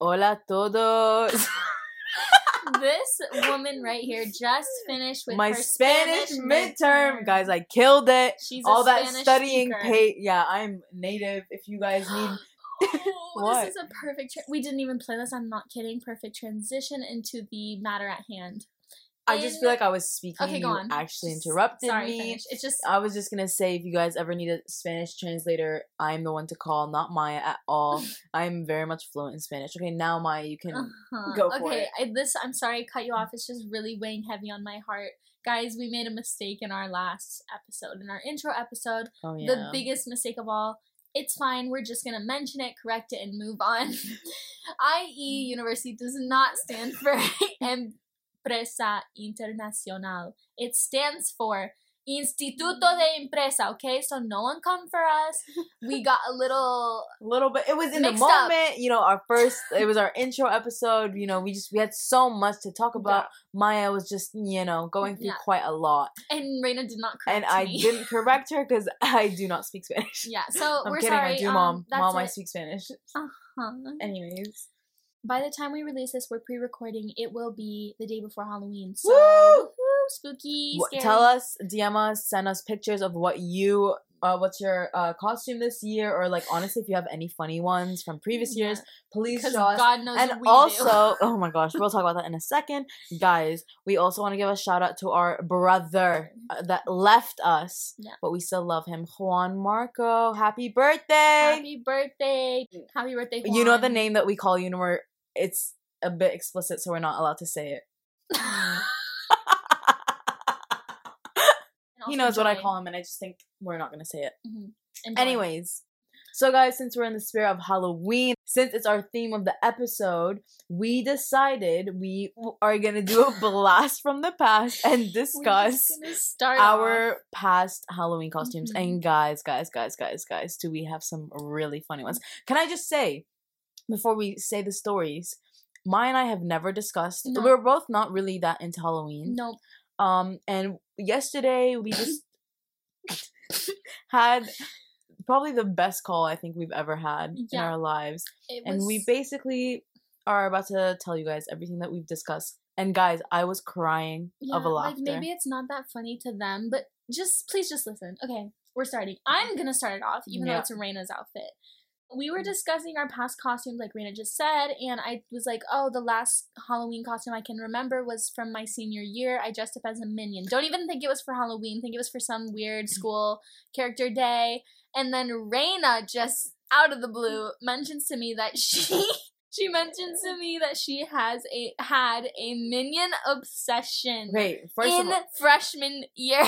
Hola todos. this woman right here just finished with My her Spanish, midterm. midterm. Guys, I killed it. She's a All that Spanish studying pay. Yeah, I'm native. If you guys need. oh, this is a perfect. Tra- we didn't even play this. I'm not kidding. Perfect transition into the matter at hand. I just feel like I was speaking. Okay, go on. actually Just- interrupted Sorry, me. finish. It's just I was just gonna say, if you guys ever need a Spanish translator, I'm the one to call, not Maya at all. I'm very much fluent in Spanish. Okay, now Maya, you can. Uh-huh. Go for okay, it. I, this I'm sorry to cut you off. It's just really weighing heavy on my heart. Guys, we made a mistake in our last episode, in our intro episode. Oh yeah. The biggest mistake of all. It's fine. We're just gonna mention it, correct it, and move on. IE University does not stand for Empresa Internacional. It stands for Instituto de Empresa. Okay, so no one come for us. We got a little a little bit. It was in the Mixed up. moment, you know. Our first, it was our intro episode. You know, we just we had so much to talk about. Maya was just, you know, going through Yeah. quite a lot, and Reina did not correct and I me. didn't correct her because I do not speak Spanish. Yeah, so I'm we're kidding. sorry. I do, um, mom. Mom, I speak Spanish. Huh. Anyways, By the time we release this, we're pre-recording. It will be the day before Halloween. So Woo! woohoo, spooky, scary. tell us, DM us, send us pictures of what you, uh, what's your uh, costume this year, or like honestly, if you have any funny ones from previous Yeah. years, please because show us. God knows and also, oh my gosh, we'll talk about that in a second, guys. We also want to give a shout out to our brother uh, that left us, Yeah. but we still love him, Juan Marco. Happy birthday! Happy birthday! Happy birthday! you know the name that we call you, and we're it's a bit explicit, so we're not allowed to say it. And he knows what I call him, and I just think we're not gonna say it. Mhm. Anyways, so guys, since we're in the spirit of Halloween, since it's our theme of the episode, we decided we are gonna do a blast from the past and discuss gonna off. our past Halloween costumes. Mhm. And guys, guys, guys, guys, guys, do we have some really funny ones? Can I just say, before we say the stories, Maya and I have never discussed. No. We're both not really that into Halloween. Nope. Um, and yesterday we just had probably the best call I think we've ever had in our lives. It And we basically are about to tell you guys everything that we've discussed. And guys, I was crying of a laughter. Like maybe it's not that funny to them, but just please just listen. Okay, we're starting. I'm gonna start it off, even though it's Reina's outfit. We were discussing our past costumes, like Reina just said, and I was like, "Oh, the last Halloween costume I can remember was from my senior year. I dressed up as a minion. Don't even think it was for Halloween. Think it was for some weird mm. school character day." And then Reina just out of the blue mentions to me that she she mentions to me that she has a had a minion obsession Okay, first in all, freshman year.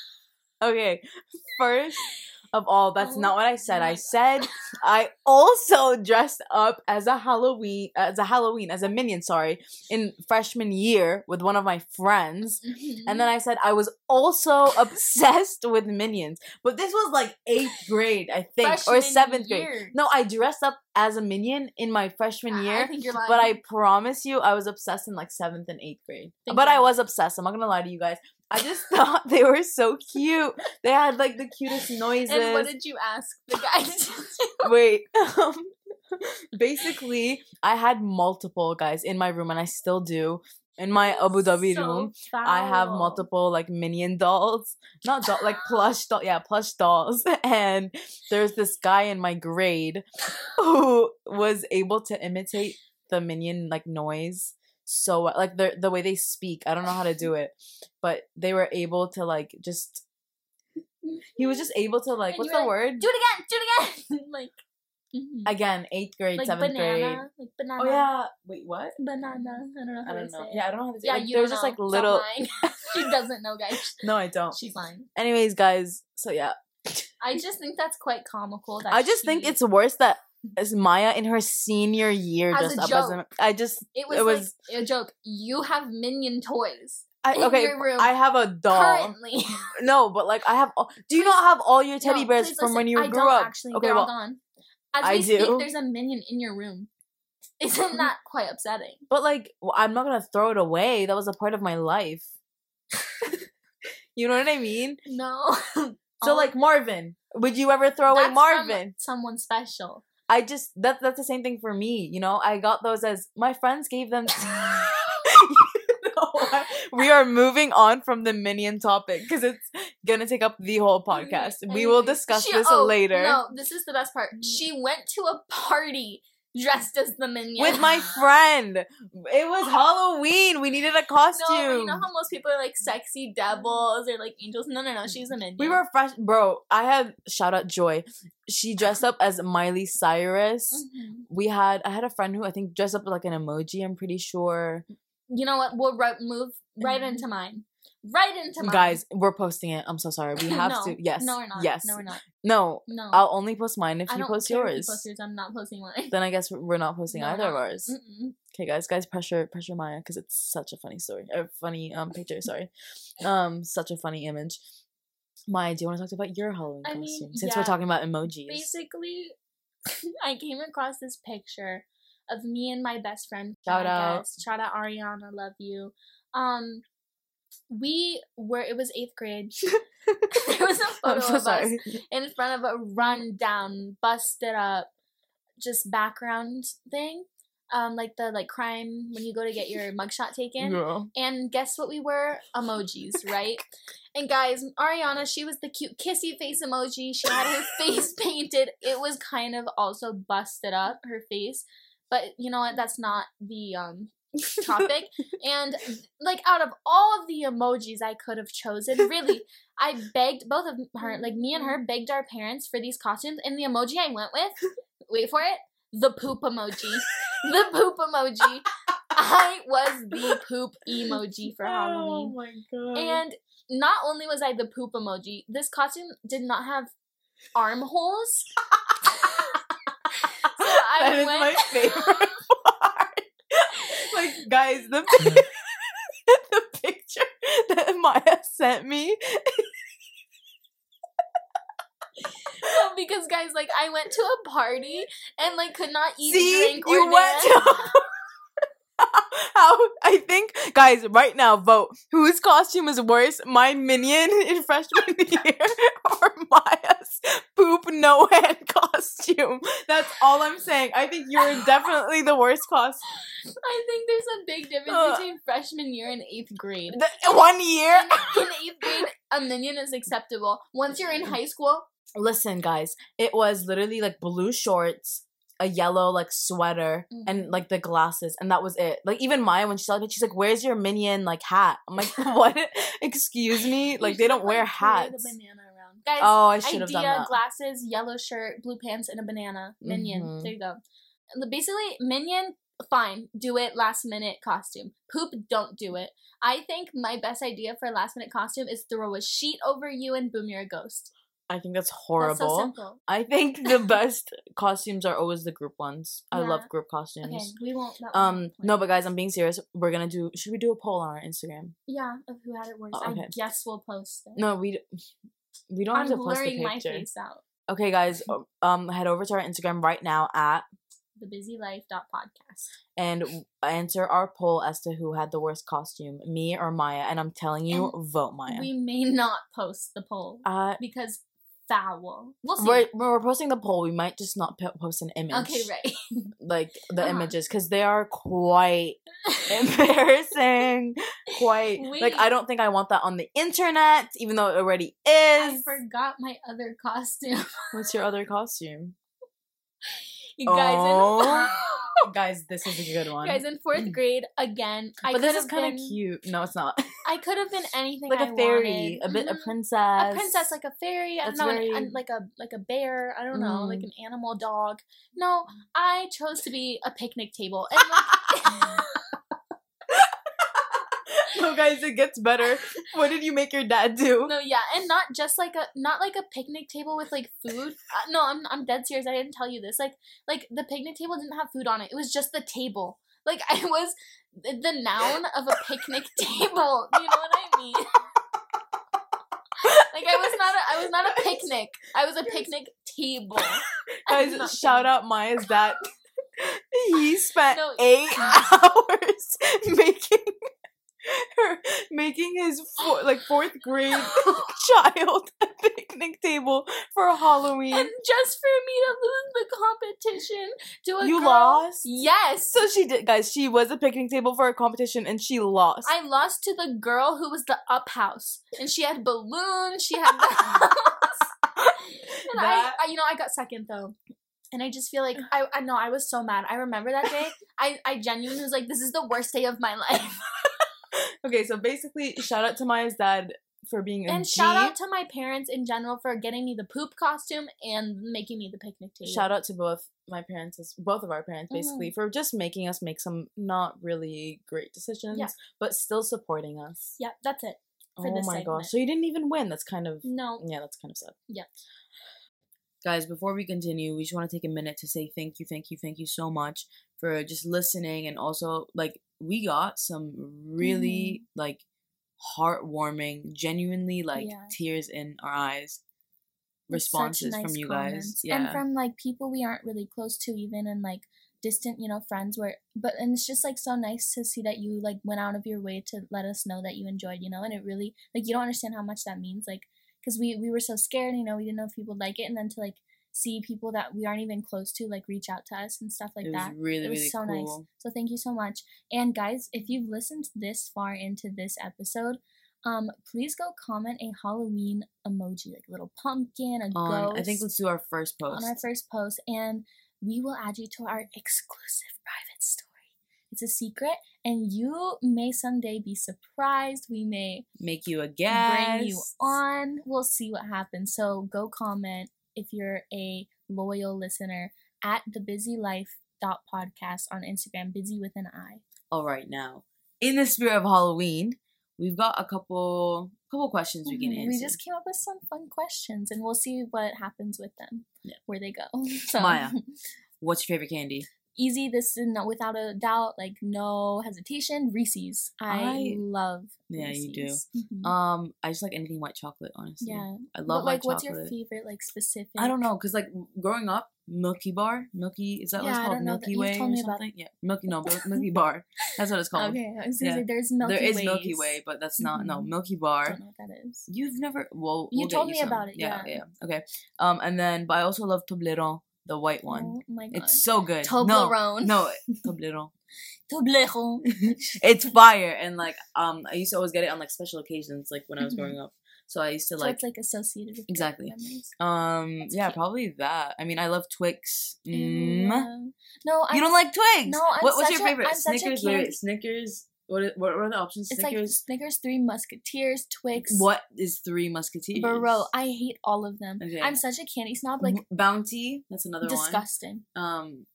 okay, first of all, that's Oh not what I said. I said I also dressed up as a Halloween, as a Halloween, as a minion. Sorry, in freshman year with one of my friends. And then mm-hmm. I said I was also obsessed with minions. But this was like eighth grade, I think, or Freshman seventh grade. No, I dressed up as a minion in my freshman I- I year. think you're lying. But I promise you, I was obsessed in like seventh and eighth grade. Think but I you're was obsessed. I'm not gonna lie to you guys. I just thought they were so cute. They had like the cutest noises. And what did you ask the guy to do? Wait. Um, basically, I had multiple guys in my room, and I still do. In my Abu Dhabi So room, I have multiple like minion dolls, not doll, like plush doll, yeah, plush dolls. And there's this guy in my grade who was able to imitate the minion like noise so like the the way they speak. I don't know how to do it, but they were able to like just. He was just able to like And what's the like, word Do it again. Do it again. like. mhm. again? Eighth grade, like seventh banana. grade. Like banana. Oh yeah, wait, what? Banana. I don't know how I don't know. say it. Yeah, I don't know how to say. Yeah. Like, you there's just like little. she doesn't know, guys. No, I don't. She's lying. Anyways, guys. So yeah, I just think that's quite comical. That I just think it's worse that as Maya in her senior year As a up as a. joke. I just It was, it was- like a joke. You have minion toys I, okay. I have a doll. currently. No, but like I have. all- Do you Please- not have all your teddy No, bears from when you I grew up? Actually, okay, they're well, all gone. As I speak, do. there's a minion in your room. Isn't that quite upsetting? but like well, I'm not gonna throw it away. That was a part of my life. you know what I mean? No. So like Marvin, would you ever throw away that's from Marvin? Someone special. I just that that's the same thing for me. You know, I got those as my friends gave them. You know we are moving on from the minion topic because it's gonna take up the whole mm-hmm. podcast. We will discuss she- this oh, later No, this is the best part. Mm. She went to a party dressed as the minion with my friend. It was Halloween. We needed a costume. No, you know how most people are like sexy devils or like angels. No, no, no. She's a minion. we were fresh, bro. I had shout out Joy. She dressed up as Miley Cyrus. Mhm. We had I had a friend who I think dressed up like an emoji. I'm pretty sure. You know what? We'll ri- move right into mine. Right into mine. Guys, we're posting it. I'm so sorry. We have No. to. Yes. No, we're not. Yes. No, we're not. No. No. I'll only post mine if I you post if you yours. post yours. I'm not posting mine. Then I guess we're not posting No, either of ours. Mm-mm. Okay, guys, guys, pressure, pressure Maya, because it's such a funny story, a funny um picture. Sorry, um, such a funny image. Maya, do you want to talk about your Halloween I costume? mean, Since we're talking about emojis. Basically, I came across this picture of me and my best friend. Shout out. Shout out Ariana, love you. Um, we were. It was eighth grade. there was a photo so of sorry. us in front of a rundown, busted up, just background thing. Um, like the like crime when you go to get your mugshot taken. Girl. And guess what we were? Emojis, right? And guys, Ariana, she was the cute kissy face emoji. She had her face painted. It was kind of also busted up, her face. But you know what? That's not the um topic. and like out of all of the emojis I could have chosen, really, I begged both of her, mm-hmm. like me and her, begged our parents for these costumes. And the emoji I went with, wait for it, the poop emoji. the poop emoji. I was the poop emoji for oh Halloween. Oh my god. And not only was I the poop emoji, this costume did not have armholes. so I that is went. my favorite guys, the the picture that Maya sent me. No, because guys, like I went to a party and like could not eat, See, drink, or you went dance. to. How I think, guys, right now, vote whose costume is worse, my minion in freshman year or Maya's poop no hand costume. That's all I'm saying. I think you're definitely the worst costume. I think there's a big difference Ugh. between freshman year and eighth grade. The- one year. In, in eighth grade, a minion is acceptable. Once you're in high school, Listen, guys, it was literally like blue shorts, a yellow like sweater, mm-hmm. and like the glasses, and that was it. Like even Maya, when she saw it, she's like, "Where's your minion like hat?" I'm like, "What? Excuse me? Like they don't wear hats." A banana around. Guys, Oh, I should have done that. glasses, yellow shirt, blue pants, and a banana. Minion. Mhm. There you go. Basically, minion. Fine, do it last minute costume. Poop, don't do it. I think my best idea for a last minute costume is throw a sheet over you and boom, you're a ghost. I think that's horrible. That's so simple. I think the best costumes are always the group ones. I love group costumes. Okay, we won't. Um, no, but guys, I'm being serious. We're gonna do. Should we do a poll on our Instagram? yeah, of who had it worse. Oh, okay. I guess we'll post it. No, we we don't I'm have to post the blurring my picture. face out. Okay, guys, um, head over to our Instagram right now at Thebusylife.podcast. and answer our poll as to who had the worst costume, me or Maya. And I'm telling you, vote Maya. We may not post the poll uh, because foul. We'll see. we're, we're posting the poll. We might just not post an image. okay, right. Like the Uh-huh. images, because they are quite embarrassing. Quite like I don't think I want that on the internet, even though it already is. I forgot my other costume. What's your other costume? You guys, Oh. in, guys, this is a good one. guys in fourth grade again. I but this is kind of cute. No, it's not. I could have been anything. like I a fairy, wanted. a bit a princess. a princess, like a fairy. I don't know, very- an- like a like a bear. I don't know, like Mm. an animal dog. No, I chose to be a picnic table, and like, no, guys, it gets better. What did you make your dad do? no, yeah, and not just like a not like a picnic table with like food. Uh, no, I'm I'm dead serious. I didn't tell you this. Like like the picnic table didn't have food on it. It was just the table. Like I was the noun of a picnic table. You know what I mean? Like I was not a I was not a picnic. I was a picnic table. Guys, shout out Maya's dad. he spent No. eight hours making making his four, like fourth grade child a picnic table for Halloween. And just for me to lose the competition to a You girl- lost? Yes. So she did, guys. She was a picnic table for a competition, and she lost. I lost to the girl who was the up house, and she had balloons. She had the house. And I, I, you know, I got second though. And I just feel like I, I know I was so mad. I remember that day. I, I genuinely was like, this is the worst day of my life. Okay, so basically, shout out to Maya's dad for being a And G. shout out to my parents in general for getting me the poop costume and making me the picnic table. Shout out to both my parents, as- both of our parents, basically, Mm-hmm. for just making us make some not really great decisions, Yeah. but still supporting us. Yeah, that's it. oh my segment. gosh! So you didn't even win. That's kind of No. yeah. That's kind of sad. Yeah. Guys, before we continue, we just want to take a minute to say thank you, thank you, thank you so much for just listening and also like we got some really mm-hmm. like heartwarming, genuinely like Yeah. tears in our eyes responses nice from you comments. guys. Yeah. And from like people we aren't really close to even and like distant, you know, friends where but and it's just like so nice to see that you like went out of your way to let us know that you enjoyed, you know, and it really like you don't understand how much that means like cuz we we were so scared, you know, we didn't know if people would like it and then to like see people that we aren't even close to like reach out to us and stuff like it that. really, it was really so cool. nice. So thank you so much. And guys, if you've listened this far into this episode, um, please go comment a Halloween emoji, like a little pumpkin, a On, ghost, I think let's do our first post. on our first post, and we will add you to our exclusive private story. It's a secret, and you may someday be surprised. We may Make you a guest. bring you on. We'll see what happens. So go comment if you're a loyal listener at the busy life dot podcast on Instagram, busy with an I. All right, now in the spirit of Halloween, we've got a couple couple questions we can Mhm. answer. We just came up with some fun questions and we'll see what happens with them. Yeah. Where they go. So Maya. What's your favorite candy? Easy, this is not without a doubt, like no hesitation, Reese's. I, I- love Yeah, you do. Reese's. Mhm. Um, I just like anything white chocolate. Honestly, yeah. I love But, like what's your favorite like specific I don't know, cause like growing up, Milky Bar, Milky is that what it's called? Milky Way or something? Yeah, Milky no, Mil- Milky Bar. That's what it's called. Okay, I was Yeah. say there's Milky there is Ways. Milky Way, but that's not no Mhm. Milky I Bar. don't know what that is. You've never well. You we'll told me some. about it, Yeah, yeah. yeah. Okay. Um, and then but I also love Toblerone, the white one. Oh my god. It's so good. Toblerone. No, no, Toblerone. Toblerone. it's fire and like um I used to always get it on like special occasions like when I was growing up. So I used to so like it's like associated with Exactly. um That's yeah cute. probably that. I mean I love Twix. Ew, Mm. yeah. No, I'm You don't like Twix? No, I'm what, what's your favorite? I'm such a Snickers. Wait, candy- wait, Snickers. What are, what are the options? It's like Snickers. Snickers, Three Musketeers, Twix, what is Three Musketeers? Bro. I hate all of them. Okay. I'm such a candy snob. Like Bounty. That's another disgusting. one. Um,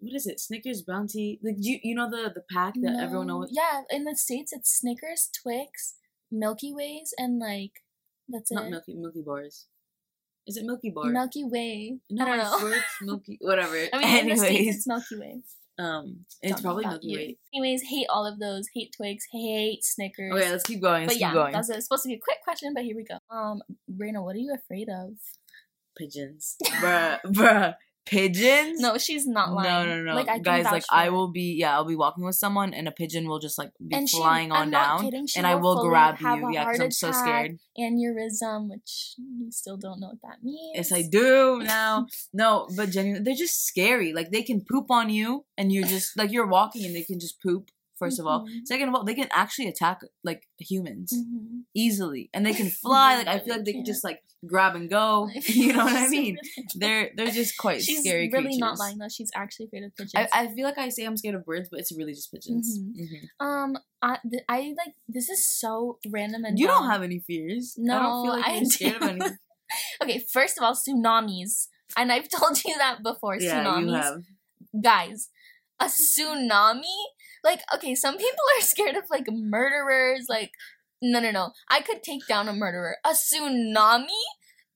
what is it? Snickers Bounty. Like you you know the the pack that everyone knows. Yeah, in the states it's Snickers, Twix, Milky Ways, and like that's Not it. Milky Milky Bars. Is it Milky Bar? Milky Way. No, I don't know. Milky, whatever. I mean, in the states Anyways, it's Milky Way. Um, it's probably Milky you. Way. Anyways, hate all of those. Hate Twix. Hate Snickers. Okay, let's keep going. Let's but yeah, keep going. that's supposed to be a quick question, but here we go. Um, Reina, what are you afraid of? Pigeons, bruh, bruh, pigeons. No, she's not lying. no, no, Like I guys. Like I will be. Yeah, I'll be walking with someone, and a pigeon will just like be And she- flying on I'm down, kidding, she and I will will grab you. Yeah, because I'm so scared. aneurysm, which you still don't know what that means. Yes, I do now. no, but genuinely, they're just scary. Like they can poop on you, and you're just like you're walking, and they can just poop. First of all, Mhm. second of all, they can actually attack like humans Mhm. easily, and they can fly. Like I feel like they can just like grab and go. You know what I mean? They're they're just quite She's scary really creatures. not lying though. She's actually afraid of pigeons. I, I feel like I say I'm scared of birds, but it's really just pigeons. Mhm. Mhm. um, I, th- I like this is so random and You don't have any fears. I No, don't feel like I you're scared of anything. Okay, first of all, tsunamis, and I've told you that before. Yeah, tsunamis, you have. guys, a tsunami. Like, okay, some people are scared of like murderers. Like, no, no, no. I could take down a murderer. A tsunami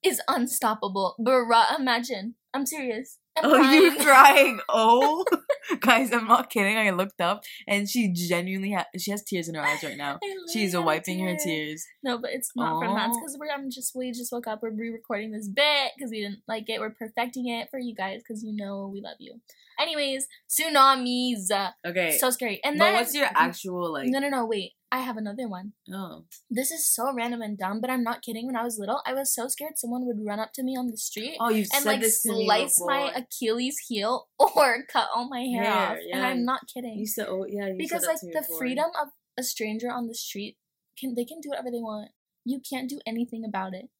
is unstoppable. Bruh, imagine. I'm serious. I'm Oh, crying. crying? Oh, guys, I'm not kidding. I looked up, and she genuinely has. She has tears in her eyes right now. She's literally had a wiping her tears. No, but it's not from that. Because we're I'm just we just woke up. We're re-recording this bit because we didn't like it. We're perfecting it for you guys because you know we love you. Anyways, tsunamis. Okay. So scary. And but then what's your actual like? No, no, no. Wait. I have another one. Oh. This is so random and dumb, but I'm not kidding. When I was little, I was so scared someone would run up to me on the street Oh, you've and said like this to me slice my. Achilles heel or cut all my hair, Hair, off. And yeah. I'm not kidding. You said, oh yeah, you because said like to me the before. freedom of a stranger on the street can they can do whatever they want. You can't do anything about it.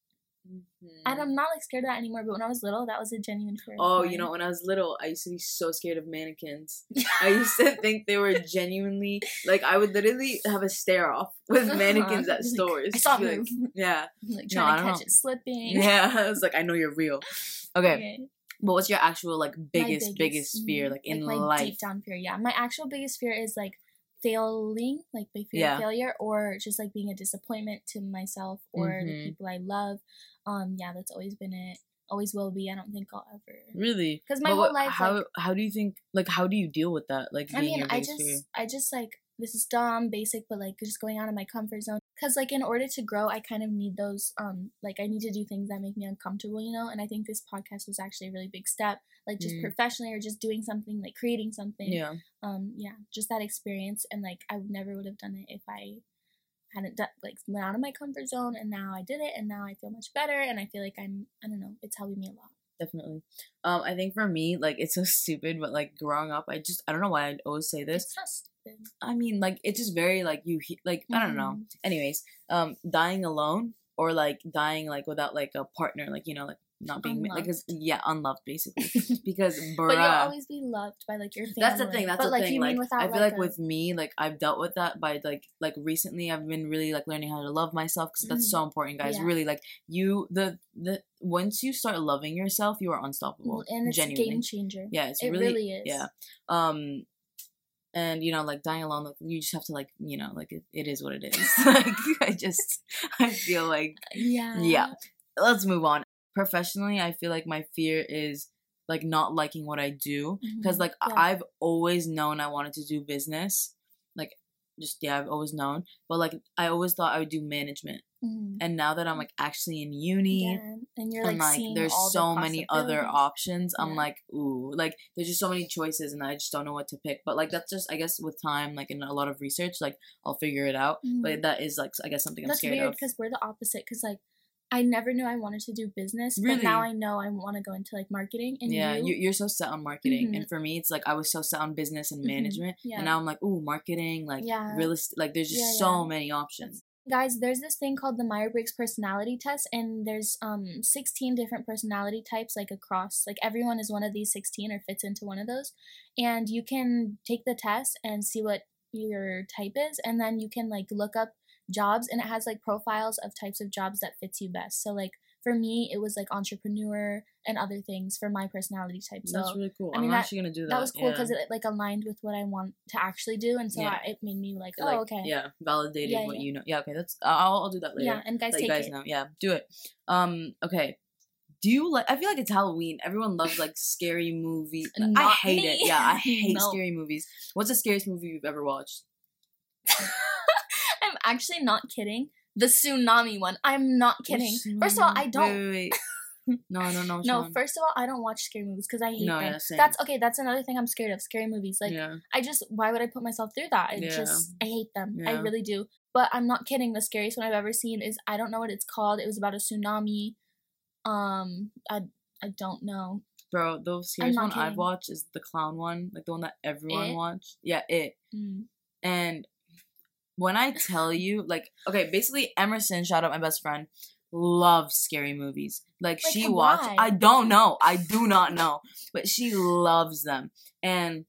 Mhm. And I'm not like scared of that anymore. But when I was little, that was a genuine fear. Oh, you know, when I was little, I used to be so scared of mannequins. I used to think they were genuinely like I would literally have a stare off with mannequins at Like, stores. I saw like, yeah, like No, trying to catch know. it slipping. yeah. I was like, I know you're real. Okay, Okay. but what's your actual like My biggest, biggest, fear mm, like in my life? deep down fear. Yeah, my actual biggest fear is like failing, like my fear Yeah. of failure, or just like being a disappointment to myself or Mhm. the people I love. Um, yeah, that's always been it. Always will be. I don't think I'll ever. Really? Because my But whole what- life, How like- how do you think like how do you deal with that? Like I mean, I just? I just like this is dumb, basic, but like just going out of my comfort zone. Cause like in order to grow, I kind of need those. Um, like I need to do things that make me uncomfortable, you know. And I think this podcast was actually a really big step, like just Mm. professionally or just doing something, like creating something. Yeah. Um, yeah, just that experience, and like I never would have done it if I hadn't done like went out of my comfort zone, and now I did it, and now I feel much better, and I feel like I'm, I don't know, it's helping me a lot. Definitely. Um, I think for me, like it's so stupid, but like growing up, I just I don't know why I always say this. It's not stupid. I mean, like it's just very like you he- like I don't know. Mhm. Anyways, um, dying alone or like dying like without like a partner, like you know, like not being ma- like yeah, unloved basically. Because But you'll always be loved by like your family. that's the thing. That's but, the like, thing. You Like mean without, I feel like a- with me, like I've dealt with that by like like recently. I've been really like learning how to love myself because that's Mhm. so important, guys. Yeah. Really, like you the the once you start loving yourself, you are unstoppable. and it's genuinely. a game changer. Yeah, it's it really, really is. yeah. Um, and you know, like dying alone, like you just have to like you know, like it, it is what it is. like I just I feel like Yeah. yeah. Let's move on. Professionally, I feel like my fear is like not liking what I do because Mhm. like Yeah. I've always known I wanted to do business, like just yeah, I've always known, but like I always thought I would do management, Mhm. and now that I'm like actually in uni Yeah, and you're and like, like there's all the so many other options i'm like ooh like there's just so many choices and i just don't know what to pick but like that's just i guess with time like in a lot of research like i'll figure it out Mhm. but that is like i guess something i'm That's scared weird of because we're the opposite. Because like, I never knew I wanted to do business, Really? but now I know I want to go into like marketing. And yeah you, you're so set on marketing Mhm. and for me it's like i was so set on business and Mhm. management yeah. and now i'm like ooh marketing like Yeah. real estate like there's just Yeah, so many options guys there's this thing called the myers-briggs personality test and there's um 16 different personality types like across like everyone is one of these 16 or fits into one of those and you can take the test and see what your type is and then you can like look up jobs and it has like profiles of types of jobs that fits you best so like for me it was like entrepreneur and other things for my personality type so that's really cool I mean, i'm that- actually gonna do that that was cool yeah. because it like aligned with what I want to actually do, and so Yeah. I, it made me like, oh, like, okay, yeah validated Yeah, what yeah. you know yeah okay that's i'll, I'll do that later yeah. And guys, let take guys it. know. Yeah, do it. Um, okay. Do you like? I feel like it's Halloween. Everyone loves like scary movie. I hate me. it. Yeah, I hate No. scary movies. What's the scariest movie you've ever watched? I'm actually not kidding. The tsunami one. I'm not kidding. First of all. I don't. Wait, wait, wait. no, I don't know. Which No, one. first of all, I don't watch scary movies because I hate No, them. yeah, same. That's okay. That's another thing I'm scared of. Scary movies. Like yeah, I just, why would I put myself through that? I Yeah. just, I hate them. I Yeah. really do. But I'm not kidding. The scariest one I've ever seen is I don't know what it's called. It was about a tsunami. Um, I, I don't know. bro. The scariest not one I've kidding. watched is the clown one, like the one that everyone It? watched. Yeah, it. Mm. And when I tell you, like, okay, basically Emerson, shout out my best friend, loves scary movies. Like, Like, she watched I don't know. I do not know. But she loves them. And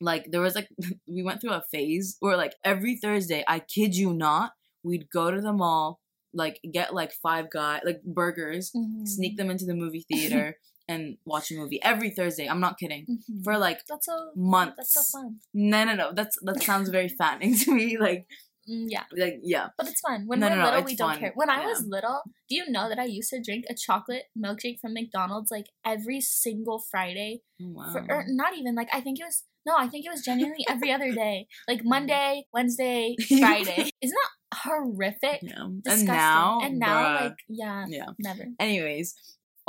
like there was like we went through a phase where like every Thursday, I kid you not, we'd go to the mall, like get like five guy like burgers, Mhm. sneak them into the movie theater and watch a movie every Thursday. I'm not kidding. Mhm. For like that's so months. that's so fun. No, no, no. That's that sounds very fattening to me. Like, Mm, yeah, like yeah. but it's fun. When No, we're no, little, we don't fun. care. When I was little, do you know that I used to drink a chocolate milkshake from McDonald's like every single Friday? Oh, wow. For, or not even like I think it was no, I think it was genuinely every other day, like Monday, Wednesday, Friday. Isn't that horrific? yeah. Disgusting. And now, and now, bruh. like yeah, yeah. never. Anyways,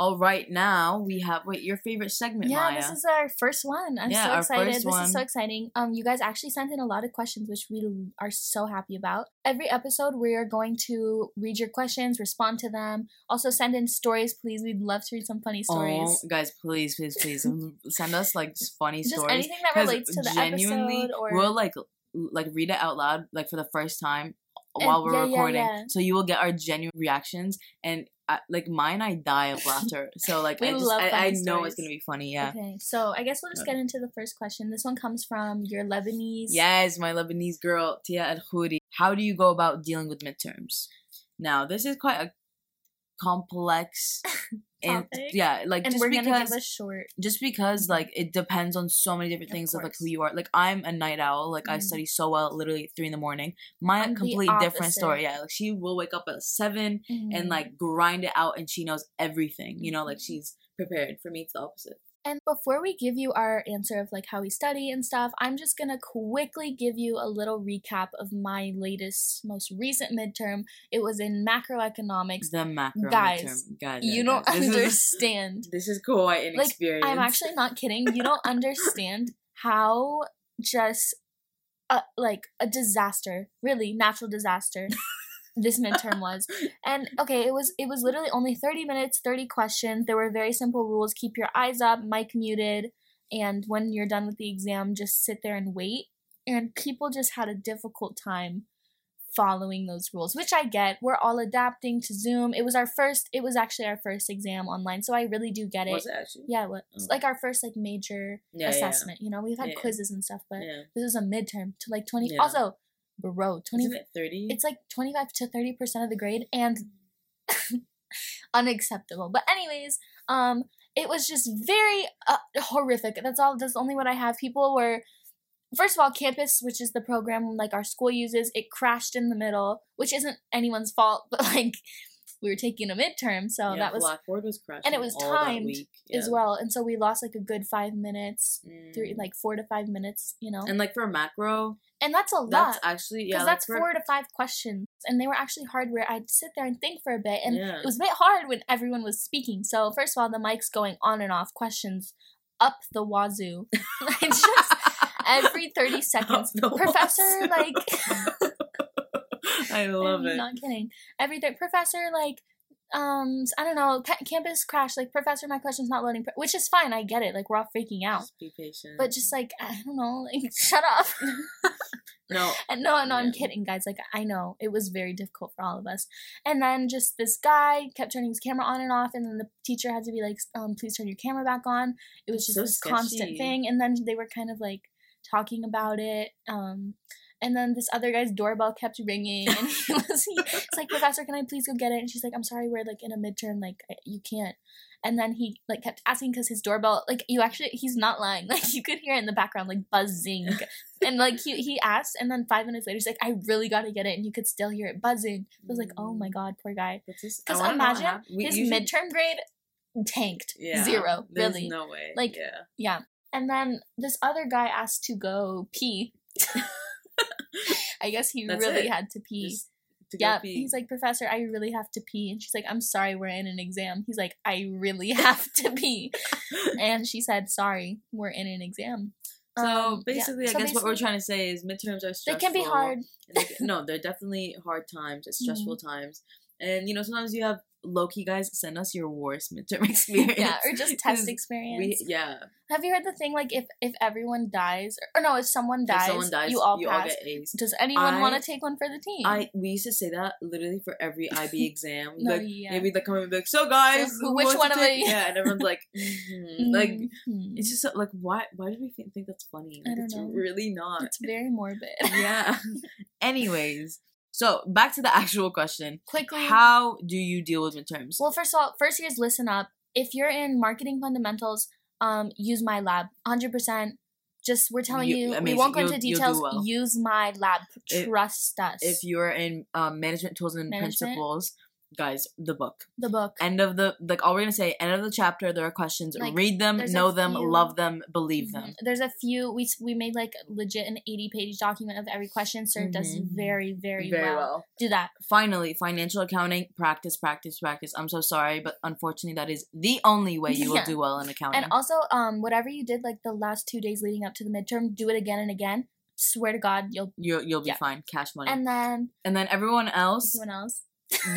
All right, now we have wait your favorite segment, Yeah, Maya. this is our first one. I'm Yeah, so excited. This is so exciting. Um, you guys actually sent in a lot of questions, which we are so happy about. Every episode, we are going to read your questions, respond to them. Also, send in stories, please. We'd love to read some funny stories. Oh, guys, please, please, please um, send us like funny Just stories. anything that relates to the episode or we'll like like read it out loud like for the first time And- while we're yeah, yeah, recording, yeah. so you will get our genuine reactions. And uh, like mine, I die of laughter. So like I just love I, I know it's gonna be funny. Yeah. Okay, so I guess we'll just get into the first question. This one comes from your Lebanese. Yes, my Lebanese girl Tia Al Khouri. How do you go about dealing with midterms? Now, this is quite a complex and Topic. yeah, like And just because gonna give a short. just because like it depends on so many different Of things of like who you are. Like I'm a night owl. Like I Mhm. study so well, literally at three in the morning. My I'm complete different story. Yeah, like she will wake up at seven and Mhm. like grind it out, and she knows everything. You know, like Mhm. she's prepared. For me, it's the opposite. And before we give you our answer of like how we study and stuff, I'm just gonna quickly give you a little recap of my latest, most recent midterm. It was in macroeconomics. The macro Guys, midterm. guys, You don't guys. This is- understand. This is quite an Like, experience. I'm actually not kidding. You don't understand how just uh, like a disaster, really natural disaster. This midterm was and okay it was it was literally only 30 minutes 30 questions there were very simple rules keep your eyes up mic muted and when you're done with the exam just sit there and wait and people just had a difficult time following those rules which i get we're all adapting to zoom it was our first it was actually our first exam online so i really do get it Was it actually? yeah was Oh. like our first like major Yeah, yeah, assessment you know we've had Yeah. quizzes and stuff but Yeah. this is a midterm to like 20 Yeah. also bro 20 Isn't it thirty? it's like 25 to 30 percent of the grade and unacceptable. But anyways um it was just very uh, horrific. That's all that's only what i have. People were first of all campus which is the program like our school uses it crashed in the middle which isn't anyone's fault but like we were taking a midterm so yeah, that was Blackboard was crashing. and it was timed week. as well and so we lost like a good five minutes three Mm. like four to five minutes you know and like for a macro, and that's a lot that's actually yeah. because that's for- four to five questions and they were actually hard where i'd sit there and think for a bit and Yeah. it was a bit hard when everyone was speaking so first of all the mic's going on and off questions up the wazoo it's just every 30 seconds professor wazoo. like I love I'm it. not kidding every th- professor like um i don't know ca- campus crash like professor my question's not loading pro-" which is fine i get it like we're all freaking out Just be patient. but just like i don't know like shut up no, And no, no, I'm kidding, guys. Like I know it was very difficult for all of us. And then just this guy kept turning his camera on and off, and then the teacher had to be like, um, "Please turn your camera back on." It was just so this constant thing. And then they were kind of like talking about it. Um, and then this other guy's doorbell kept ringing, and he was he, it's like, "Professor, can I please go get it?" And she's like, "I'm sorry, we're like in a midterm, like you can't." And then he like kept asking because his doorbell, like you actually, he's not lying. Like you could hear it in the background, like buzzing and like he he asked, and then five minutes later, he's like, "I really got to get it," and you could still hear it buzzing. I was like, "Oh my mm. god, poor guy." But this- I Because wanna know what imagine. His midterm grade tanked yeah, zero, there's really. no way. Like, yeah. Yeah, and then this other guy asked to go pee. I guess he That's really it. had to pee. Just to yeah, pee. he's like, Professor, I really have to pee. And she's like, I'm sorry, we're in an exam. He's like, I really have to pee. and she said, Sorry, we're in an exam. so Um, yeah. basically, I So guess what we're trying to say is midterms are stressful. They can be hard. they no, they're definitely hard times. It's stressful Mm-hmm. times, and you know sometimes you have low key guys send us your worst midterm experience. yeah, or just test experience. We yeah, Have you heard the thing like if if everyone dies or, or no, if someone dies, if someone dies, you all you pass. all get A's. Does anyone want to take one for the team? I we used to say that literally for every IB exam. No, like yeah. maybe like come and be like, so guys, who- which one of take-" you- Yeah, and everyone's like, mhm. like Mhm. it's just like why why do we think, think that's funny? I Like, don't it's know. really not. it's very morbid. yeah. Anyways, so back to the actual question. Quickly, How do you deal with midterms? well, first of all, first years listen up. If you're in marketing fundamentals, um, use MyLab, hundred percent. Just we're telling You- you, we won't go into You'll- you'll do details. well. Use MyLab. If- Trust us. if you're in um, management tools and Management? principles, guys, the book. The book. End of the like all we're gonna say, end of the chapter, there are questions. Like, Read them, know them, few- love them, believe Mhm. them. There's a few. We we made like legit an 80 page document of every question. Served us Mhm. very very, Very well. well. Do that. Finally, financial accounting, practice, practice, practice. I'm so sorry, but unfortunately that is the only way you will do well in accounting. And also, um, whatever you did like the last two days leading up to the midterm, do it again and again. Swear to God, you'll. you'll you'll be Yeah. fine. Cash money. And, then And then everyone else, everyone else,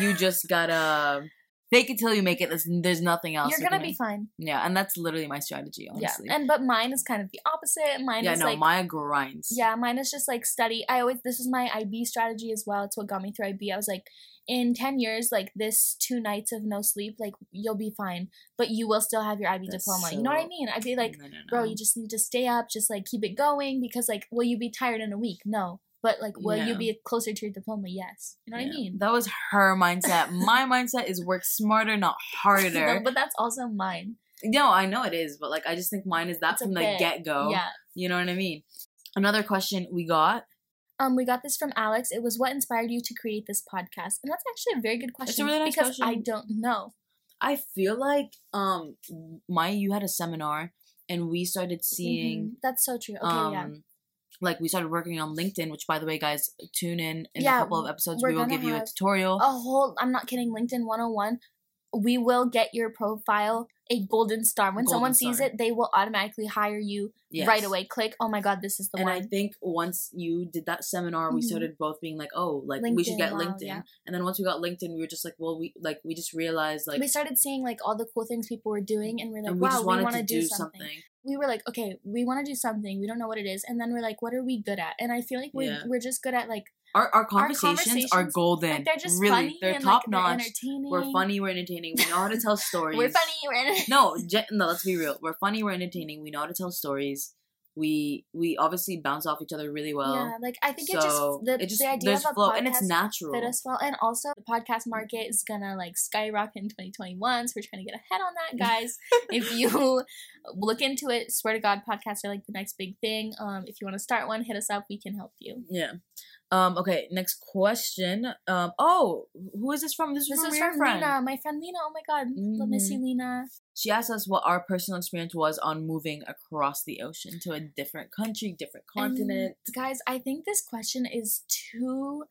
you just gotta fake it till you make it. There's, there's nothing else. you're you gonna can be fine. Yeah, and that's literally my strategy, honestly. Yeah. And but mine is kind of the opposite. Mine yeah, is no, like Maya grinds. Yeah, mine is just like study. I always this is my IB strategy as well. It's what got me through IB. I was like, in ten years, like this two nights of no sleep, like you'll be fine, but you will still have your IB That's diploma. you know what I mean? I'd be like, No, no, bro, you just need to stay up, just like keep it going because like, will you be tired in a week? No, but like, will you be closer to your diploma? Yes. You know what I mean? That was her mindset. My mindset is work smarter, not harder. No, but that's also mine. no, I know it is, but like I just think mine is that It's from the bit. get go. Yeah. You know what I mean? Another question we got. Um, we got this from Alex. It was what inspired you to create this podcast, and that's actually a very good question really nice because I don't know. I feel like um Maya, you had a seminar and we started seeing Mhm. That's so true. Okay, um yeah. Like we started working on LinkedIn, which by the way, guys, tune in in Yeah, a couple of episodes. we're will give you a tutorial. a whole i'm not kidding linkedin 101 we will get your profile a golden star when someone Golden sees it they will automatically hire you Yes. right away click oh my god this is the and one I think once you did that seminar, we Mhm. started both being like, "Oh, like we should get wow, LinkedIn." yeah. And then once we got LinkedIn, we were just like, "Well, we like we just realized like we started seeing like all the cool things people were doing and we're like and we wow just we want to to do do something. something." We were like okay we want to do something we don't know what it is and then we're like what are we good at and i feel like we're, Yeah. we're just good at like Our our conversations, are conversations, golden. like they're just really, funny they're top like, notch. entertaining We're funny. We're entertaining. We know how to tell stories. we're funny we're entertaining No, ge- no. Let's be real. We're funny. We're entertaining. We know how to tell stories. We we obviously bounce off each other really well. yeah like i think so it just the, it just the idea of a flow podcast and it's natural. fit us well. And also, the podcast market is gonna like skyrocket in 2021. So we're trying to get ahead on that, guys. if you look into it, swear to God, podcasts are like the next big thing. Um, if you want to start one, hit us up. We can help you. Yeah. Um. Okay. Next question. Um. Oh, who is this from? This is This from is from friend. Lena, my friend Lena. Oh my God, love miss you, Lena. She asked us what our personal experience was on moving across the ocean to a different country, different continent. And, guys, I think this question is too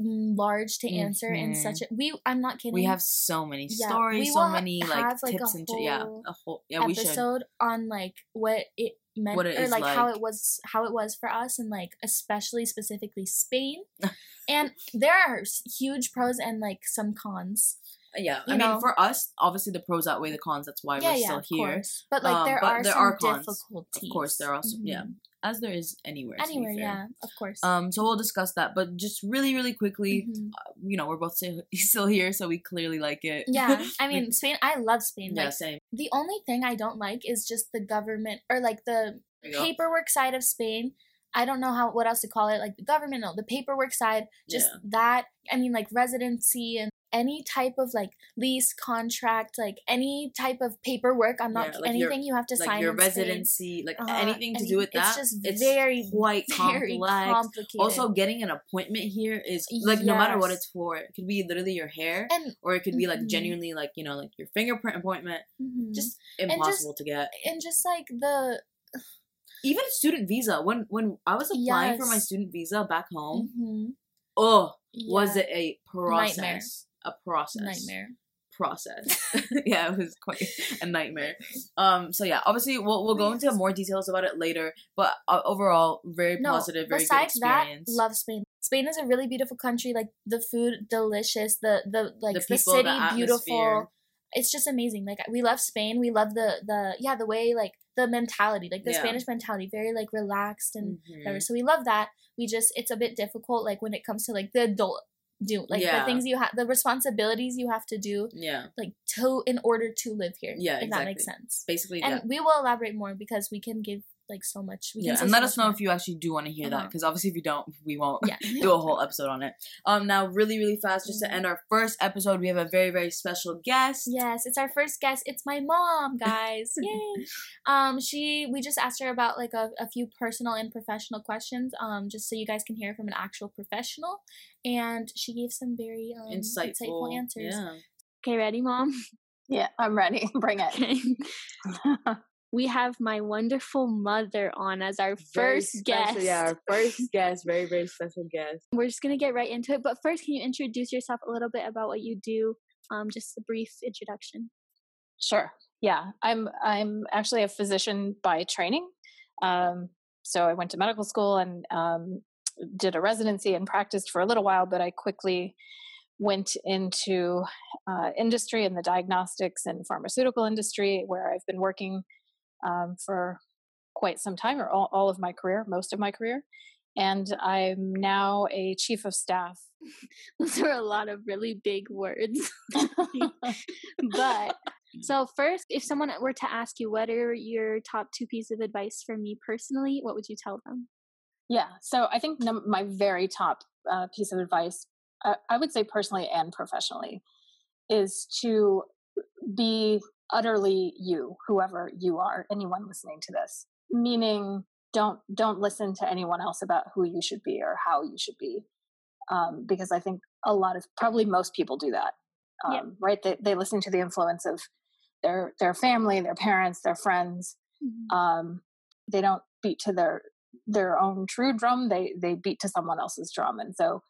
large to answer in Mhm. such a. We. I'm not kidding. we have so many Yeah, stories, so many like have, like, tips and yeah, a whole yeah. We should. episode on like what it meant What it or is like, how it was how it was for us and like especially specifically Spain. and there are huge pros and like some cons. Yeah, you I mean, for us, obviously the pros outweigh the cons. That's why yeah, we're yeah, still here. course. But like Um, there but are there some are cons. difficulties. Of course, there are also yeah, Mhm. As there is anywhere. Anywhere, yeah, of course. Um, so we'll discuss that, but just really, really quickly, Mhm. uh, you know, we're both still, here, so we clearly like it. Yeah, I mean Spain. I love Spain. yeah, Like same. the only thing I don't like is just the government or like the paperwork side of Spain. I don't know how what else to call it. Like the government, no, the paperwork side, just Yeah. that. I mean, like residency and any type of like lease contract, like any type of paperwork. I'm not Yeah, like your- anything you have to like sign your residency, like Uh, anything to do with that. It's just it's very, quite very complex. complicated. Also, getting an appointment here is like no matter what it's for. It could be literally your hair, and or it could be like Mhm. genuinely like you know like your fingerprint appointment. mhm. Just just- impossible to get. and just like the Even student visa. When when I was applying for my student visa back home, mhm, oh, was it a process? Nightmare. A process. nightmare? process. yeah, it was quite a nightmare. Um, so yeah, obviously we'll we'll go into more details about it later. But uh, overall, very No, positive, very good besides that, experience. love Spain. Spain is a really beautiful country. Like the food, delicious. The the like the, people, city, the beautiful. It's just amazing. Like we love Spain. We love the the yeah the way like the mentality, like the Yeah. Spanish mentality, very like relaxed and Mhm. whatever. So we love that. We just it's a bit difficult like when it comes to like the adult do like Yeah. the things you have the responsibilities you have to do Yeah, like to in order to live here. Yeah, if that makes sense. basically, And yeah. we will elaborate more because we can give like so much. We yeah, can say and so let us know more. if you actually do want to hear that Uh-huh. because obviously if you don't, we won't Yeah. do a whole episode on it. Um, now really really fast, just Mm-hmm. to end our first episode, we have a very very special guest. Yes, it's our first guest. It's my mom, guys. Yay. Um, she we just asked her about like a, a few personal and professional questions, um, just so you guys can hear from an actual professional. And she gave some very um, insightful, answers. Yeah. Okay, ready, mom? Yeah, I'm ready. Bring it. Okay. We have my wonderful mother on as our Very first special- guest. Yeah, our first guest, very very special guest. We're just gonna get right into it. But first, can you introduce yourself a little bit about what you do? Um, just a brief introduction. Sure. Yeah, I'm I'm actually a physician by training. Um, so I went to medical school and um, did a residency and practiced for a little while, but I quickly went into uh, industry in the diagnostics and pharmaceutical industry, where I've been working um, for quite some time, or all, all of my career, most of my career. And I'm now a chief of staff. Those are a lot of really big words. but so first, if someone were to ask you what are your top two pieces of advice for me personally, what would you tell them? Yeah. So I think num- my very top uh, piece of advice, uh, I would say personally and professionally, is to be utterly you, whoever you are, anyone listening to this. Meaning, don't don't listen to anyone else about who you should be or how you should be, um, because I think a lot of probably most people do that. Um, Yeah. Right? They they listen to the influence of their their family, their parents, their friends, um, they don't beat to their their own true drum they they beat to someone else's drum and so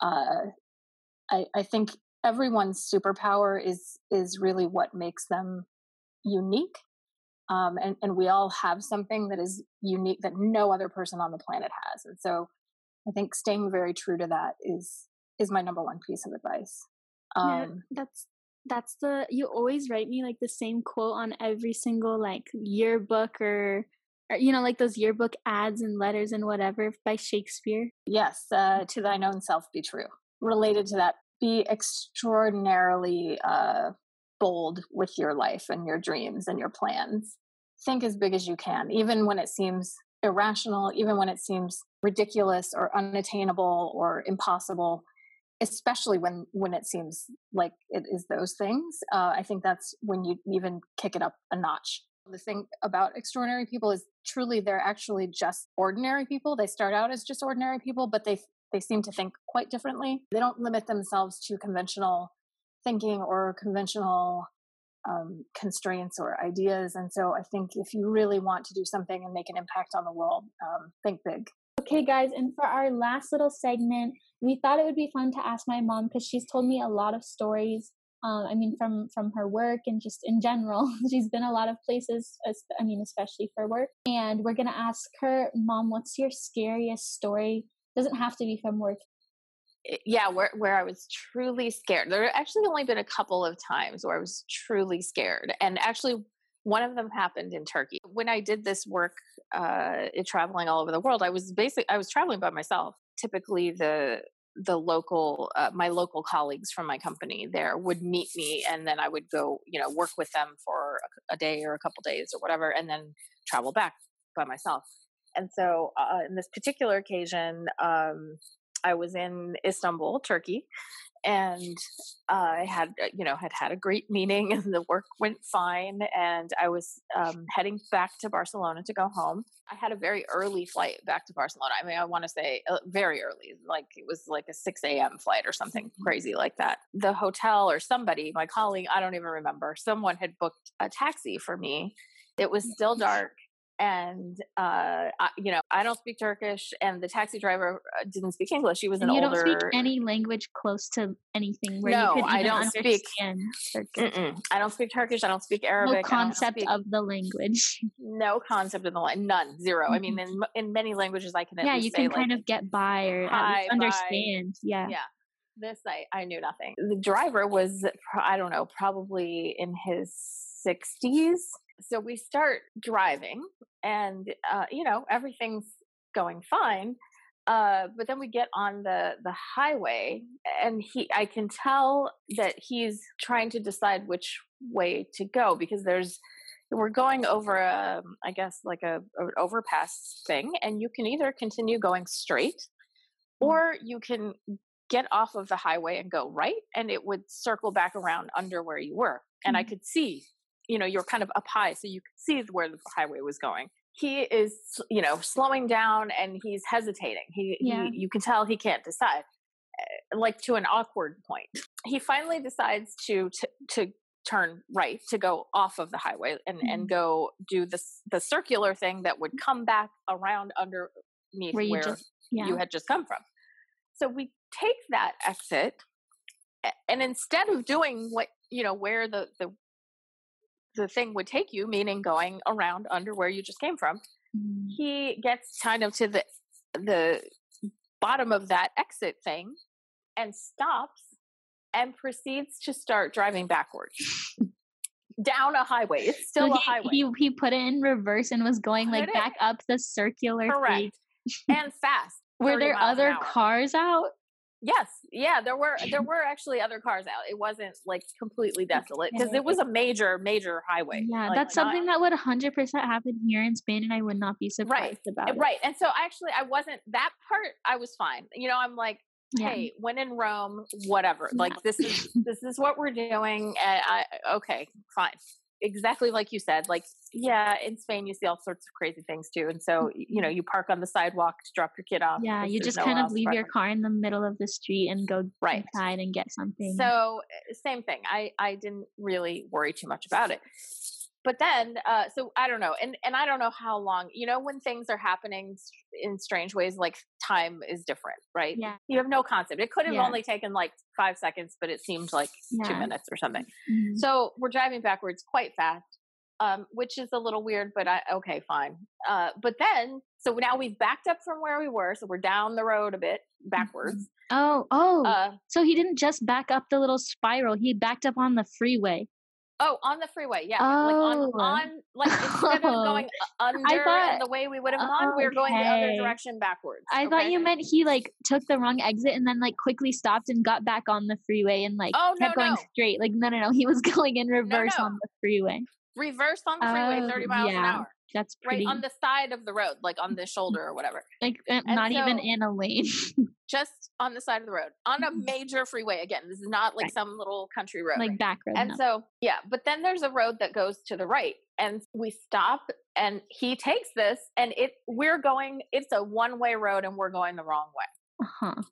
uh i i think everyone's superpower is is really what makes them unique um and and we all have something that is unique that no other person on the planet has and so i think staying very true to that is is my number one piece of advice Yeah. um That's that's the you always write me like the same quote on every single like yearbook or, or you know like those yearbook ads and letters and whatever by Shakespeare. Yes, uh, to thine own self be true. Related to that, be extraordinarily uh, bold with your life and your dreams and your plans. Think as big as you can, even when it seems irrational, even when it seems ridiculous or unattainable or impossible. Especially when when it seems like it is those things, uh, I think that's when you even kick it up a notch. The thing about extraordinary people is truly they're actually just ordinary people. They start out as just ordinary people, but they they seem to think quite differently. They don't limit themselves to conventional thinking or conventional um, constraints or ideas. And so I think if you really want to do something and make an impact on the world, um, think big. Okay, guys, and for our last little segment, we thought it would be fun to ask my mom because she's told me a lot of stories. Um, I mean, from from her work and just in general, she's been a lot of places. es- I mean, especially for work. And we're gonna ask her, Mom, what's your scariest story? Doesn't have to be from work. Yeah where where i was truly scared. There actually only been a couple of times where i was truly scared and actually one of them happened in turkey. When i did this work uh traveling all over the world i was basically i was traveling by myself. Typically the the local uh, my local colleagues from my company there would meet me and then i would go you know work with them for a, a day or a couple days or whatever and then travel back by myself and so uh, in this particular occasion um I was in Istanbul, Turkey, and I had, uh, you know, had had a great meeting, and the work went fine. And I was um, heading back to Barcelona to go home. I had a very early flight back to Barcelona. I mean, I want to say uh, very early, like it was like a six a.m. flight or something crazy like that. The hotel or somebody, my colleague, I don't even remember, someone had booked a taxi for me. It was still dark and uh I, you know i don't speak turkish and the taxi driver uh, didn't speak english he was And an you older don't speak any language close to anything where No, you could I don't speak- Turkish. Mm-mm. i don't speak turkish i don't speak No arabic don't concept speak- of the language. no concept of the line none zero i mean in in many languages i can yeah, you can like kind of get by or hi, understand. Yeah. yeah this i i knew nothing the driver was i don't know probably in his 60s so we start driving and uh you know everything's going fine uh but then we get on the the highway and he i can tell that he's trying to decide which way to go because there's we're going over a, I guess, like a, an overpass thing, and you can either continue going straight, Mm. or you can get off of the highway and go right, and it would circle back around under where you were, and I Mhm. could see, you know, you're kind of up high, so you could see where the highway was going. He is, you know, slowing down and he's hesitating. He, Yeah. he you can tell he can't decide, eh, like to an awkward point. He finally decides to to, to turn right to go off of the highway and Mhm. and go do this the circular thing that would come back around underneath Where where, you just yeah. you had just come from. So we take that exit, and instead of doing what you know where the the the thing would take you, meaning going around under where you just came from, Mm. he gets kind of to the the bottom of that exit thing and stops and proceeds to start driving backwards down a highway. It's still so a he, highway. he he put it in reverse and was going Put like back up the circular. Correct. and fast. Were there other cars out? Yes, yeah, there were there were actually other cars out. It wasn't like completely desolate because Okay. it was a major major highway. Yeah, like, that's not- something that would 100% happen here in Spain, and I would not be surprised about it. right. And so actually, I wasn't that part. I was fine. You know, I'm like, Yeah. hey, when in Rome, whatever. Like this is this is what we're doing. And I okay, fine. Exactly like you said. Like yeah, in Spain you see all sorts of crazy things too. And so you know, you park on the sidewalk to drop your kid off. Yeah, you just kind of leave your car in the middle of the street and go Right. inside and get something. So uh, same thing. I I didn't really worry too much about it. But then, uh, so I don't know, and and I don't know how long. You know, when things are happening in strange ways, like time is different, right? Yeah. You have no concept. It could have Yeah. only taken like five seconds, but it seemed like two minutes or something. Mhm. So we're driving backwards quite fast, um, which is a little weird, but I okay, fine. Uh, but then, so now we've backed up from where we were, so we're down the road a bit backwards. Oh, oh. Uh, so he didn't just back up the little spiral; he backed up on the freeway. Oh, on the freeway, yeah. Like on, Oh. on like instead of going under thought- the way we would have gone, we were going the other direction backwards. I thought you meant he like took the wrong exit and then like quickly stopped and got back on the freeway and like Oh, no, kept going no. straight. Like no, no, no. He was going in reverse no. on the freeway. Reversed on the freeway, thirty miles an hour, That's right on the side of the road, like on the shoulder or whatever, like uh, not even in a lane. just on the side of the road on a Mhm. major freeway. Again, this is not like Right. some little country road. like back road. And no. so, yeah, but then there's a road that goes to the right, and we stop, and he takes this, and it we're going. It's a one way road, and we're going the wrong way. uh-huh.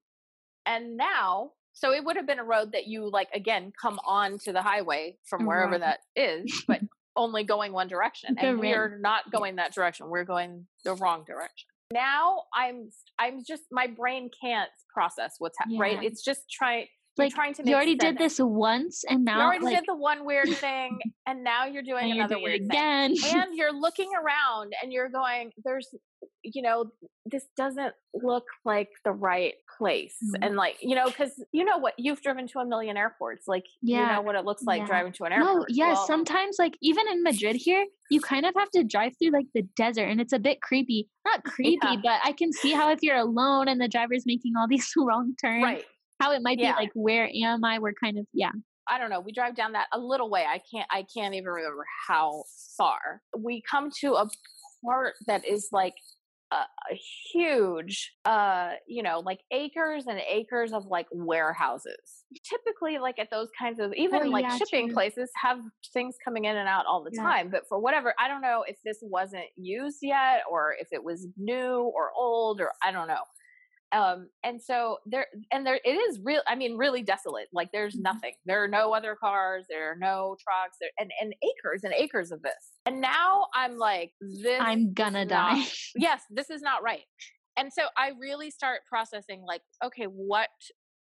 and now so it would have been a road that you like again come on to the highway from wherever Right. that is but only going one direction and we're not going that direction we're going the wrong direction. Now i'm i'm just my brain can't process what's happening right? It's just trying Like trying to you already did this once, and now you already like did the one weird thing and now you're doing you're another doing weird it thing again. and you're looking around and you're going there's you know this doesn't look like the right place Mhm. and like you know because you know what you've driven to a million airports like you Yeah. know what it looks like Yeah. driving to an airport. No, yeah, Well, sometimes like even in Madrid here, you kind of have to drive through like the desert and it's a bit creepy. Not creepy, Yeah. but I can see how if you're alone and the driver's making all these wrong turns, right how it might Yeah. be like where am I? We're kind of yeah. i don't know we drive down that a little way i can't i can't even remember how far we come to a part that is like a, a huge uh you know like acres and acres of like warehouses typically like at those kinds of even Oh, like yeah, shipping true. places have things coming in and out all the Yeah. time but for whatever i don't know if this wasn't used yet or if it was new or old or i don't know um and so there and there it is real i mean really desolate like there's Mhm. nothing there are no other cars there are no trucks there and, and acres and acres of this and now i'm like this I'm gonna not- die. yes this is not right and so i really start processing like okay what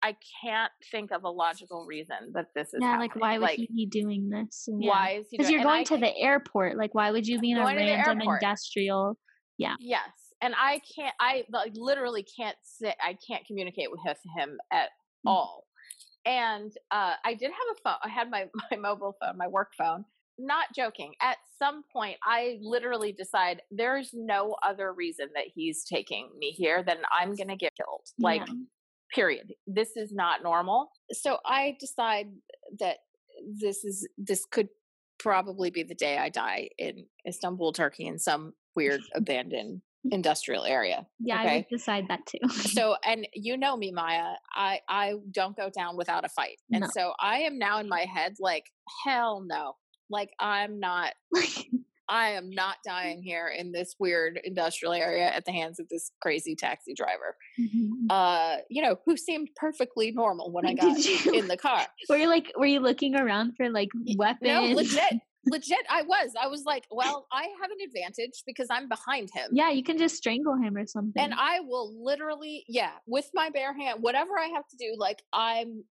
i can't think of a logical reason that this is yeah, like why would like, he be doing this? Yeah. why is he Because you're going I to the airport. Like, why would you be in a Going to the random industrial? Yeah. Yes, and I can't. I like literally can't sit. I can't communicate with him at Mm. all. And uh, I did have a phone. I had my my mobile phone, my work phone. Not joking. At some point, I literally decide there's no other reason that he's taking me here than I'm gonna get killed. Like, Yeah. period. This is not normal. So I decide that this is this could probably be the day I die in Istanbul, Turkey, in some weird abandoned industrial area. Yeah, I would decide that too. so and you know me maya i i don't go down without a fight and No. so i am now in my head like hell no like i'm not i am not dying here in this weird industrial area at the hands of this crazy taxi driver Mhm. uh you know who seemed perfectly normal when i got in the car Were you like were you looking around for like weapons? no legit legit i was i was like well i have an advantage because i'm behind him yeah, you can just strangle him or something. and I will literally, yeah, with my bare hand, whatever I have to do, like I'm,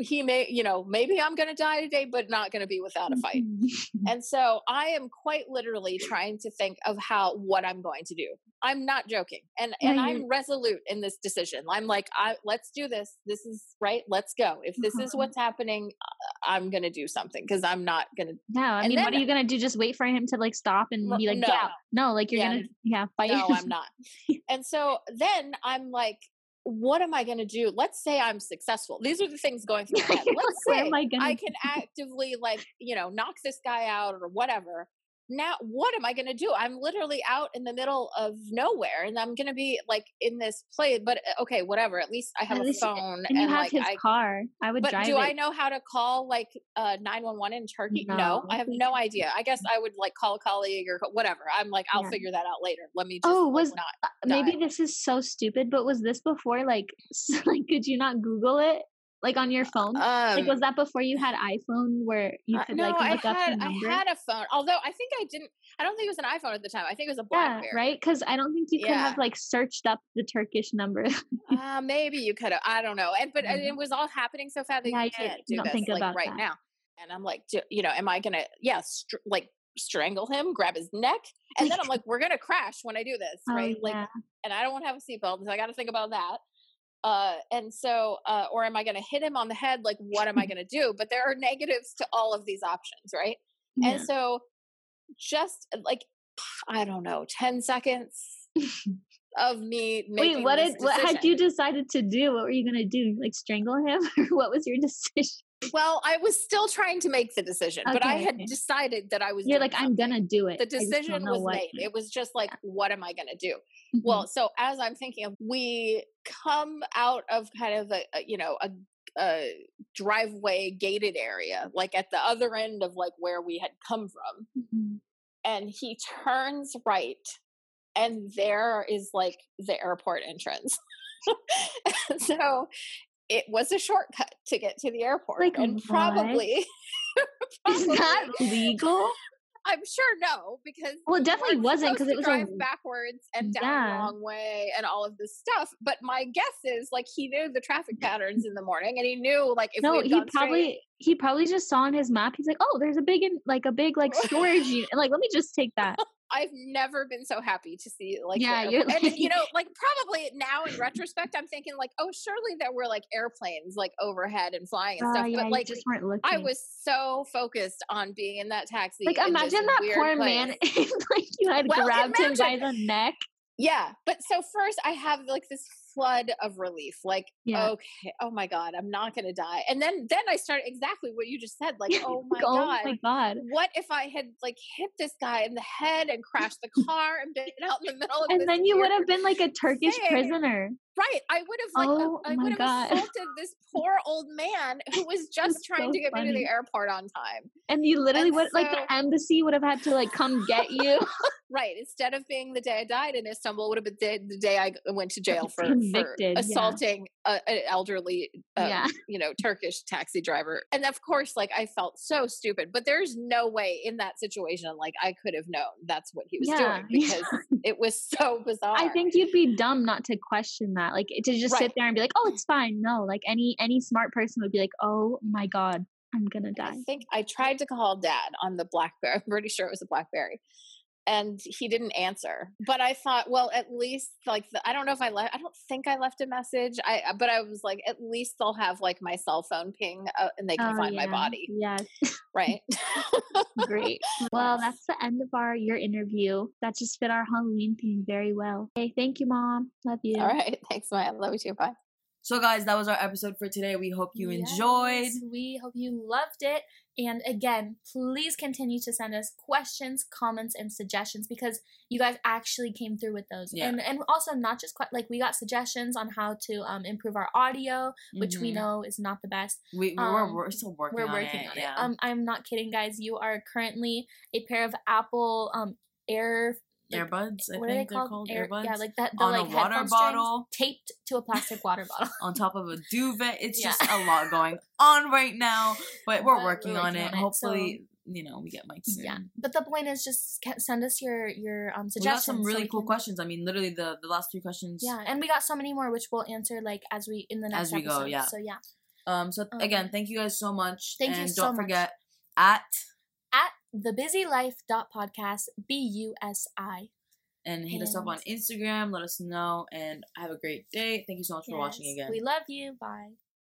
he may, you know, maybe I'm going to die today, but not going to be without a fight. Mhm. And so I am quite literally trying to think of how, what I'm going to do. I'm not joking. And, and I'm resolute in this decision. I'm like, I, let's do this. This is right. Let's go. If this is Uh-huh. what's happening, uh, I'm going to do something because I'm not going to, yeah, I mean, what are you gonna do? Just wait for him to like stop and be like, no. "Get out!" No, like you're Yeah, gonna yeah fight. no, I'm not. And so then I'm like, what am I going to do? Let's say I'm successful. These are the things going through my head. Let's say I I can actively, like, you know, knock this guy out or whatever. Now, what am I going to do? I'm literally out in the middle of nowhere and I'm going to be like in this place. But uh, okay, whatever. At least I have At a phone and you have like his I. car. I would But do it. I know how to call like uh 911 in Turkey? No, No. I have no idea. I guess I would like call a colleague or whatever. I'm like, I'll Yeah. figure that out later. Let me just Oh, like, was- not. Maybe die. this is so stupid, but was this before like like could you not Google it like on your phone? Um, like was that before you had iPhone where you Uh, could no, like look I up had I number? had a phone. Although I think I didn't. I don't think it was an iPhone at the time. I think it was a yeah, BlackBerry. right? Because I don't think you could have like searched up the Turkish number. Uh, maybe you could have. I don't know. And but uh, Mhm. it was all happening so fast that Yeah, you can't do don't this think like about right that. now. And I'm like, do, you know, am I gonna? Yeah, str- like strangle him, grab his neck, and then I'm like, we're gonna crash when I do this, Oh, right? Like, and I don't want to have a seatbelt, so I got to think about that. Uh, and so, uh, or am I going to hit him on the head? Like, what am I going to do? But there are negatives to all of these options, right? Yeah. And so, just uh, like, I don't know, 10 seconds of me making Wait, what did what had you decided to do? What were you gonna do? Like strangle him, or what was your decision? Well, I was still trying to make the decision, but I had okay. decided that I was You're like, I'm gonna do it. The I just don't decision was made. yet." It was just like, what am I to do? Mhm. Well, so as I'm thinking of, we come out of kind of a, a you know a, a driveway gated area, like at the other end of like where we had come from, Mhm. and he turns right, and there is like the airport entrance. So it was a shortcut to get to the airport, Like, and what? probably. is that legal? I'm sure no, because Well, it definitely wasn't wasn't, 'cause supposed it was a- backwards and down Yeah. the wrong way and all of this stuff. But my guess is like he knew the traffic patterns in the morning, and he knew like if no, he gone straight- probably he probably just saw on his map. He's like, oh, there's a big in, like a big like storage unit. Like, let me just take that. I've never been so happy to see like Yeah, and you know like probably now in retrospect I'm thinking like oh surely there were like airplanes like overhead and flying and Oh stuff, yeah, but like just weren't looking. I was so focused on being in that taxi. like, imagine that poor place. man. like you had Well, grabbed him by the neck. Yeah, but so first I have like this flood of relief, like Yeah. okay, oh my god, I'm not gonna die, and then then I started exactly what you just said, like oh my oh god, my god. what if I had like hit this guy in the head and crashed the car and been out in the middle of And then you would have been like a Turkish thing. prisoner. Right? I would have like Oh I would have God. assaulted this poor old man who was just trying so to get me to the airport on time. And you literally And would like the embassy would have had to like come get you. Right. Instead of being the day I died in Istanbul, would have been the, the day I went to jail for, for assaulting a, an elderly, uh, Yeah. you know, Turkish taxi driver. And of course, like I felt so stupid, but there's no way in that situation, like I could have known that's what he was Yeah. doing because it was so bizarre. I think you'd be dumb not to question that. Like to just sit there and be like, "Oh, it's fine." No, like any any smart person would be like, "Oh my god, I'm gonna die." I think I tried to call dad on the Blackberry. I'm pretty sure it was a Blackberry. And he didn't answer. But I thought, well, at least like the, I don't know if I left. I don't think I left a message. I but I was like, at least they'll have like my cell phone ping uh, and they can Oh, find my body, Yes, right? great. well, that's the end of our your interview. That just fit our Halloween theme very well. Okay, thank you, mom. Love you. All right. Thanks, Maya. Love you too. Bye. So, guys, that was our episode for today. We hope you enjoyed. We hope you loved it. And again, please continue to send us questions, comments, and suggestions because you guys actually came through with those. Yeah. And and also not just que- like we got suggestions on how to um, improve our audio, which we Mhm. know is not the best. we, we're, um, we're still working We're on working it. on yeah. it. Um, I'm not kidding, guys. You are currently a pair of Apple um Air. Earbuds, I what think are they they're called. Air- Earbuds. Yeah, like that. The on like a water bottle. taped to a plastic water bottle. on top of a duvet. It's Yeah. just a lot going on right now, but we're But we're working on it. on Hopefully, you know, we get mics soon. Yeah, but the point is just send us your your um We got suggestions. some really we cool can- questions. I mean, literally the the last three questions. Yeah, and we got so many more which we'll answer like as we in the next As we go, yeah. So yeah, Um. So Um, again, thank you guys so much. thank you and so don't much. forget at at the busy life dot podcast b u s i. and hit us up on Instagram. Let us know, and have a great day. Thank you so much for watching again. We love you. Bye.